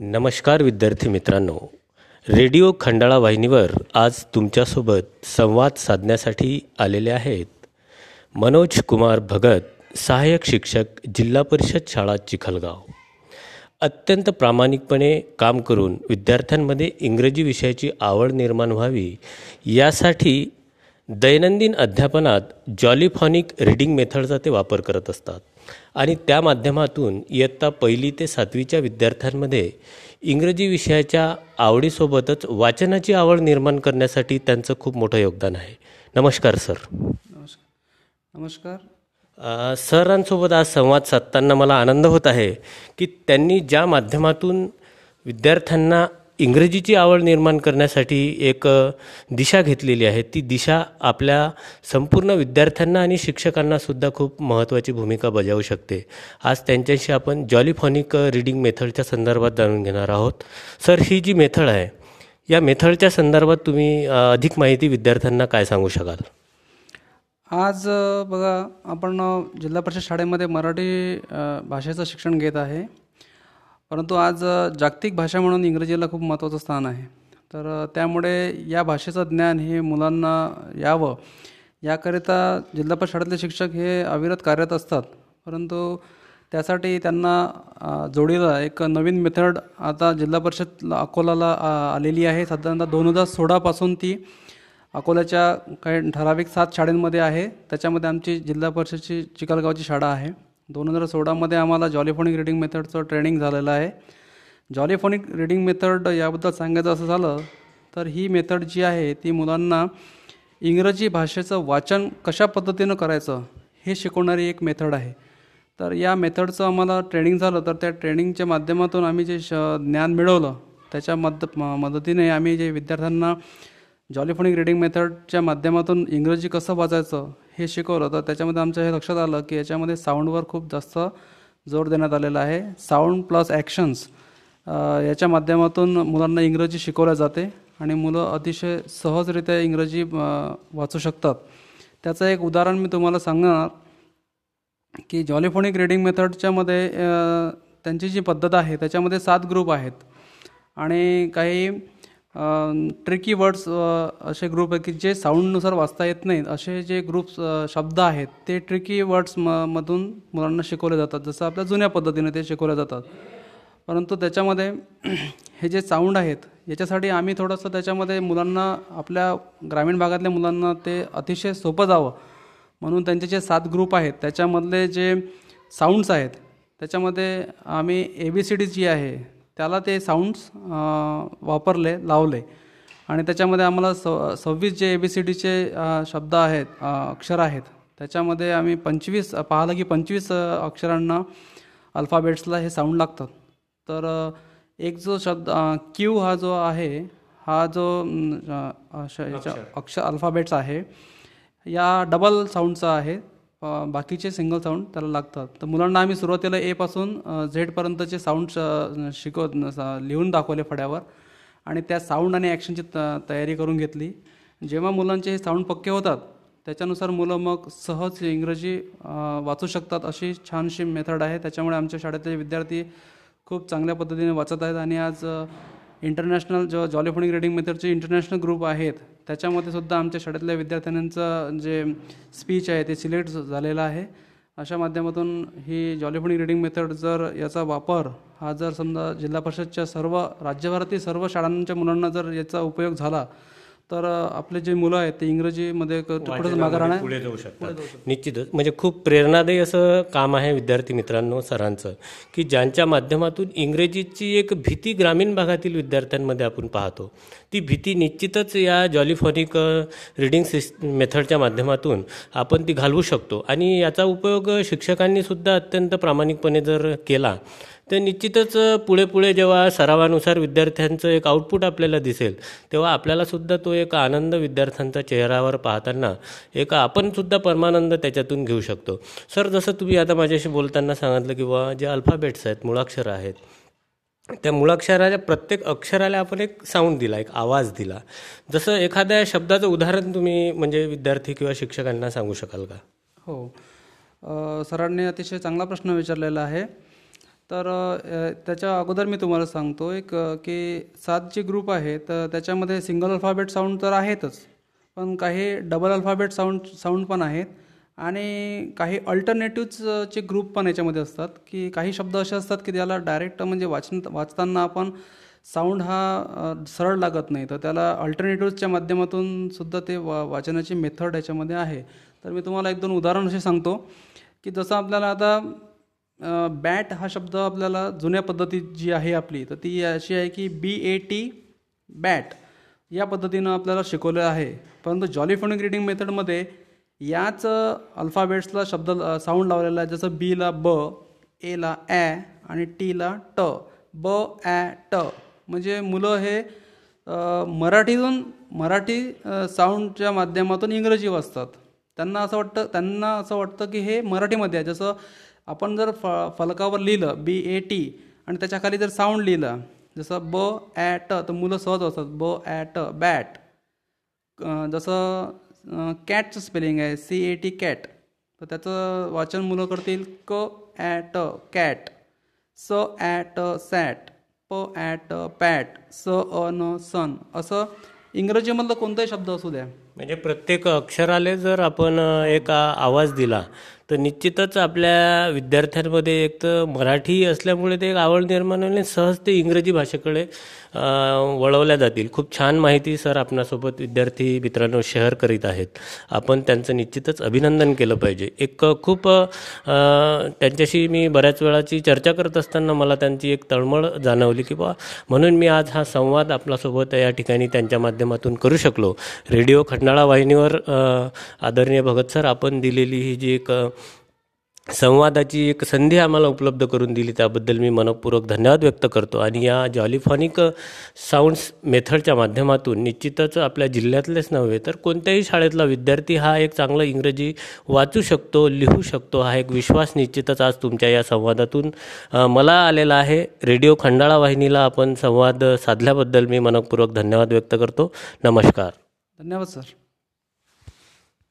नमस्कार विद्यार्थी मित्रांनो. रेडिओ खंडाळा वाहिनीवर आज तुमच्यासोबत संवाद साधण्यासाठी आलेले आहेत मनोज कुमार भगत सहाय्यक शिक्षक जिल्हा परिषद शाळा चिखलगाव. अत्यंत प्रामाणिकपणे काम करून विद्यार्थ्यांमध्ये इंग्रजी विषयाची आवड निर्माण व्हावी यासाठी दैनंदिन अध्यापनात जॉलिफॉनिक रीडिंग मेथडचा ते वापर करत असतात. आणि त्या माध्यमातून इयत्ता पहिली ते सातवीच्या विद्यार्थ्यांमध्ये इंग्रजी विषयाच्या आवडीसोबतच वाचनाची आवड निर्माण करण्यासाठी त्यांचं खूप मोठं योगदान आहे. नमस्कार सर. नमस्कार. नमस्कार. सरांसोबत आज संवाद साधताना मला आनंद होत आहे की त्यांनी ज्या माध्यमातून विद्यार्थ्यांना इंग्रजीची आवड निर्माण करण्यासाठी एक दिशा घेतलेली आहे. ती दिशा आपल्या संपूर्ण विद्यार्थ्यांना आणि शिक्षकांनासुद्धा खूप महत्त्वाची भूमिका बजावू शकते. आज त्यांच्याशी आपण जॉलिफॉनिक रीडिंग मेथडच्या संदर्भात जाणून घेणार आहोत. सर ही जी मेथड आहे या मेथडच्या संदर्भात तुम्ही अधिक माहिती विद्यार्थ्यांना काय सांगू शकाल? आज बघा आपण जिल्हा परिषद शाळेमध्ये मराठी भाषेचं शिक्षण घेत आहे. परंतु आज जागतिक भाषा म्हणून इंग्रजीला खूप महत्त्वाचं स्थान आहे. तर त्यामुळे या भाषेचं ज्ञान हे मुलांना यावं. याकरिता जिल्हा परिषद शाळेतले शिक्षक हे अविरत कार्यरत असतात. परंतु त्यासाठी त्यांना जोडीला एक नवीन मेथड आता जिल्हा परिषद अकोलाला आलेली आहे. साधारणतः दोन हजार सोळापासून ती अकोल्याच्या काही ठराविक सात शाळेंमध्ये आहे. त्याच्यामध्ये आमची जिल्हा परिषदची चिखलगावची शाळा आहे. दोन हजार सोळामध्ये आम्हाला जॉलिफोनिक रिडिंग मेथडचं ट्रेनिंग झालेलं आहे. जॉलिफोनिक रिडिंग मेथड याबद्दल सांगायचं असं झालं तर ही मेथड जी आहे ती मुलांना इंग्रजी भाषेचं वाचन कशा पद्धतीनं करायचं हे शिकवणारी एक मेथड आहे. तर या मेथडचं आम्हाला ट्रेनिंग झालं तर त्या ट्रेनिंगच्या माध्यमातून आम्ही जे श ज्ञान मिळवलं त्याच्या मद म- मदतीने आम्ही जे विद्यार्थ्यांना जॉलीफोनिक रिडिंग मेथडच्या माध्यमातून इंग्रजी कसं वाचायचं हे शिकवलं तर त्याच्यामध्ये आमच्या हे लक्षात आलं की याच्यामध्ये साऊंडवर खूप जास्त जोर देण्यात आलेला आहे. साऊंड प्लस ॲक्शन्स याच्या माध्यमातून मुलांना इंग्रजी शिकवल्या जाते आणि मुलं अतिशय सहजरित्या इंग्रजी वाचू शकतात. त्याचं एक उदाहरण मी तुम्हाला सांगणार की जॉलीफोनिक रिडिंग मेथडच्यामध्ये त्यांची जी पद्धत आहे त्याच्यामध्ये सात ग्रुप आहेत. आणि काही ट्रिकी वर्ड्स असे ग्रुप आहेत की जे साऊंडनुसार वाचता येत नाहीत. असे जे ग्रुप्स शब्द आहेत ते ट्रिकी वर्ड्स म मधून मुलांना शिकवले जातात. जसं आपल्या जुन्या पद्धतीने ते शिकवले जातात. परंतु त्याच्यामध्ये हे जे साऊंड आहेत याच्यासाठी आम्ही थोडंसं त्याच्यामध्ये मुलांना आपल्या ग्रामीण भागातल्या मुलांना ते अतिशय सोपं जावं. म्हणून त्यांचे जे सात ग्रुप आहेत त्याच्यामधले जे साऊंड्स आहेत त्याच्यामध्ये आम्ही A B C D G आहे त्याला ते साऊंड्स वापरले लावले. आणि त्याच्यामध्ये आम्हाला स सव्वीस जे ए बी सी डीचे शब्द आहेत अक्षर आहेत त्याच्यामध्ये आम्ही पंचवीस पाहिलं की पंचवीस अक्षरांना अल्फाबेट्सला हे साऊंड लागतात. तर एक जो शब्द क्यू हा जो आहे हा जो अक्षर. अल्फाबेट्स आहे या डबल साऊंडचा आहे. बाकीचे सिंगल साऊंड त्याला लागतात. तर मुलांना आम्ही सुरुवातीला एपासून झेडपर्यंतचे साऊंड शिकवत लिहून दाखवले फड्यावर. आणि त्या साऊंड आणि ॲक्शनची त तयारी करून घेतली. जेव्हा मुलांचे हे साऊंड पक्के होतात त्याच्यानुसार मुलं मग सहज इंग्रजी वाचू शकतात अशी छानशी मेथड आहे. त्याच्यामुळे आमच्या शाळेतले विद्यार्थी खूप चांगल्या पद्धतीने वाचत आहेत. आणि आज इंटरनॅशनल जो जॉलिफोनिक रिडिंग मेथडचे इंटरनॅशनल ग्रुप आहेत त्याच्यामध्ये सुद्धा आमच्या शाळेतल्या विद्यार्थ्यांचं जे स्पीच आहे ते सिलेक्ट झालेलं आहे. अशा माध्यमातून ही जॉलिफोनिक रिडिंग मेथड जर याचा वापर हा जर समजा जिल्हा परिषदच्या सर्व राज्यभरातील सर्व शाळांच्या मुलांना जर याचा उपयोग झाला तर आपले जे मुलं आहेत ते इंग्रजीमध्ये क- थोडंसं मागं राहणार. पुढे जाऊ शकतात. निश्चितच. म्हणजे खूप प्रेरणादायी असं काम आहे विद्यार्थी मित्रांनो सरांचं की ज्यांच्या माध्यमातून इंग्रजीची एक भीती ग्रामीण भागातील विद्यार्थ्यांमध्ये आपण पाहतो. ती भीती निश्चितच या जॉलीफॉनिक रिडिंग सिस मेथडच्या माध्यमातून आपण ती घालवू शकतो. आणि याचा उपयोग शिक्षकांनी सुद्धा अत्यंत प्रामाणिकपणे जर केला तर निश्चितच पुढे पुढे जेव्हा सरावानुसार विद्यार्थ्यांचं एक आउटपुट आपल्याला दिसेल तेव्हा आपल्यालासुद्धा तो एक आनंद विद्यार्थ्यांचा चेहऱ्यावर पाहताना एक आपणसुद्धा परमानंद त्याच्यातून घेऊ शकतो. सर जसं तुम्ही आता माझ्याशी बोलताना सांगितलं की जे अल्फाबेट्स आहेत मुळाक्षरं आहेत त्या मुळाक्षराच्या प्रत्येक अक्षराला आपण एक साऊंड दिला एक आवाज दिला. जसं एखाद्या शब्दाचं उदाहरण तुम्ही म्हणजे विद्यार्थी किंवा शिक्षकांना सांगू शकाल का? हो. सरांनी अतिशय चांगला प्रश्न विचारलेला आहे. तर त्याच्या अगोदर मी तुम्हाला सांगतो एक की सात जे ग्रुप आहे तर त्याच्यामध्ये सिंगल अल्फाबेट साऊंड तर आहेतच. पण काही डबल अल्फाबेट साऊंड साऊंड पण आहेत. आणि काही अल्टरनेटिव्हचे ग्रुप पण याच्यामध्ये असतात की काही शब्द असे असतात की त्याला डायरेक्ट म्हणजे वाचन वाचताना आपण साऊंड हा सरळ लागत नाही. तर त्याला अल्टरनेटिव्हच्या माध्यमातून सुद्धा ते वा वाचनाची मेथड याच्यामध्ये आहे. तर मी तुम्हाला एक दोन उदाहरण असे सांगतो की जसं आपल्याला आता बॅट हा शब्द आपल्याला जुन्या पद्धतीत जी आहे आपली तर ती अशी आहे की बी ए टी बॅट या पद्धतीनं आपल्याला शिकवलं आहे. परंतु जॉलीफोनिक रिडिंग मेथडमध्ये याच अल्फाबेट्सला शब्द साऊंड लावलेला आहे. जसं बीला ब एला ॲ आणि टीला ट ब ॲ ट म्हणजे मुलं हे मराठीतून मराठी साऊंडच्या माध्यमातून इंग्रजी वाचतात. त्यांना असं वाटतं त्यांना असं वाटतं की हे मराठीमध्ये आहे. जसं आपण जर फ फलकावर लिहिलं बी ए टी आणि त्याच्याखाली जर साऊंड लिहिलं जसं ब ॲट तर मुलं सहज असतात ब ॲट बॅट जसं कॅटचं स्पेलिंग आहे सी ए टी कॅट तर त्याचं वाचन मुलं करतील क ॲट कॅट स ॲट सॅट प ॲट पॅट स अ न सन. असं इंग्रजीमधलं कोणताही शब्द असू द्या. म्हणजे प्रत्येक अक्षराले जर आपण एक आवाज दिला तर निश्चितच आपल्या विद्यार्थ्यांमध्ये एक तर मराठी असल्यामुळे ते एक आवड निर्माण होईल सहज ते इंग्रजी भाषेकडे वळवल्या जातील. खूप छान माहिती सर आपणासोबत विद्यार्थी मित्रांनो शेअर करीत आहेत. आपण त्यांचं निश्चितच अभिनंदन केलं पाहिजे. एक खूप त्यांच्याशी मी बऱ्याच वेळाची चर्चा करत असताना मला त्यांची एक तळमळ जाणवली की बा म्हणून मी आज हा संवाद आपल्यासोबत या ठिकाणी त्यांच्या माध्यमातून करू शकलो. रेडिओ खंडाळा वाहिनीवर आदरणीय भगत सर आपण दिलेली ही जी एक संवादाची एक संधी आम्हाला उपलब्ध करून दिली. त्याबद्दल मी मनपूर्वक धन्यवाद व्यक्त करतो. आणि या जॉलिफॉनिक साऊंड्स मेथडच्या माध्यमातून निश्चितच आपल्या जिल्ह्यातलेच नव्हे तर कोणत्याही शाळेतला विद्यार्थी हा एक चांगला इंग्रजी वाचू शकतो लिहू शकतो. हा एक विश्वास निश्चितच आज तुमच्या या संवादातून मला आलेला आहे. रेडिओ खंडाळा वाहिनीला आपण संवाद साधल्याबद्दल मी मनपूर्वक धन्यवाद व्यक्त करतो. नमस्कार. धन्यवाद सर.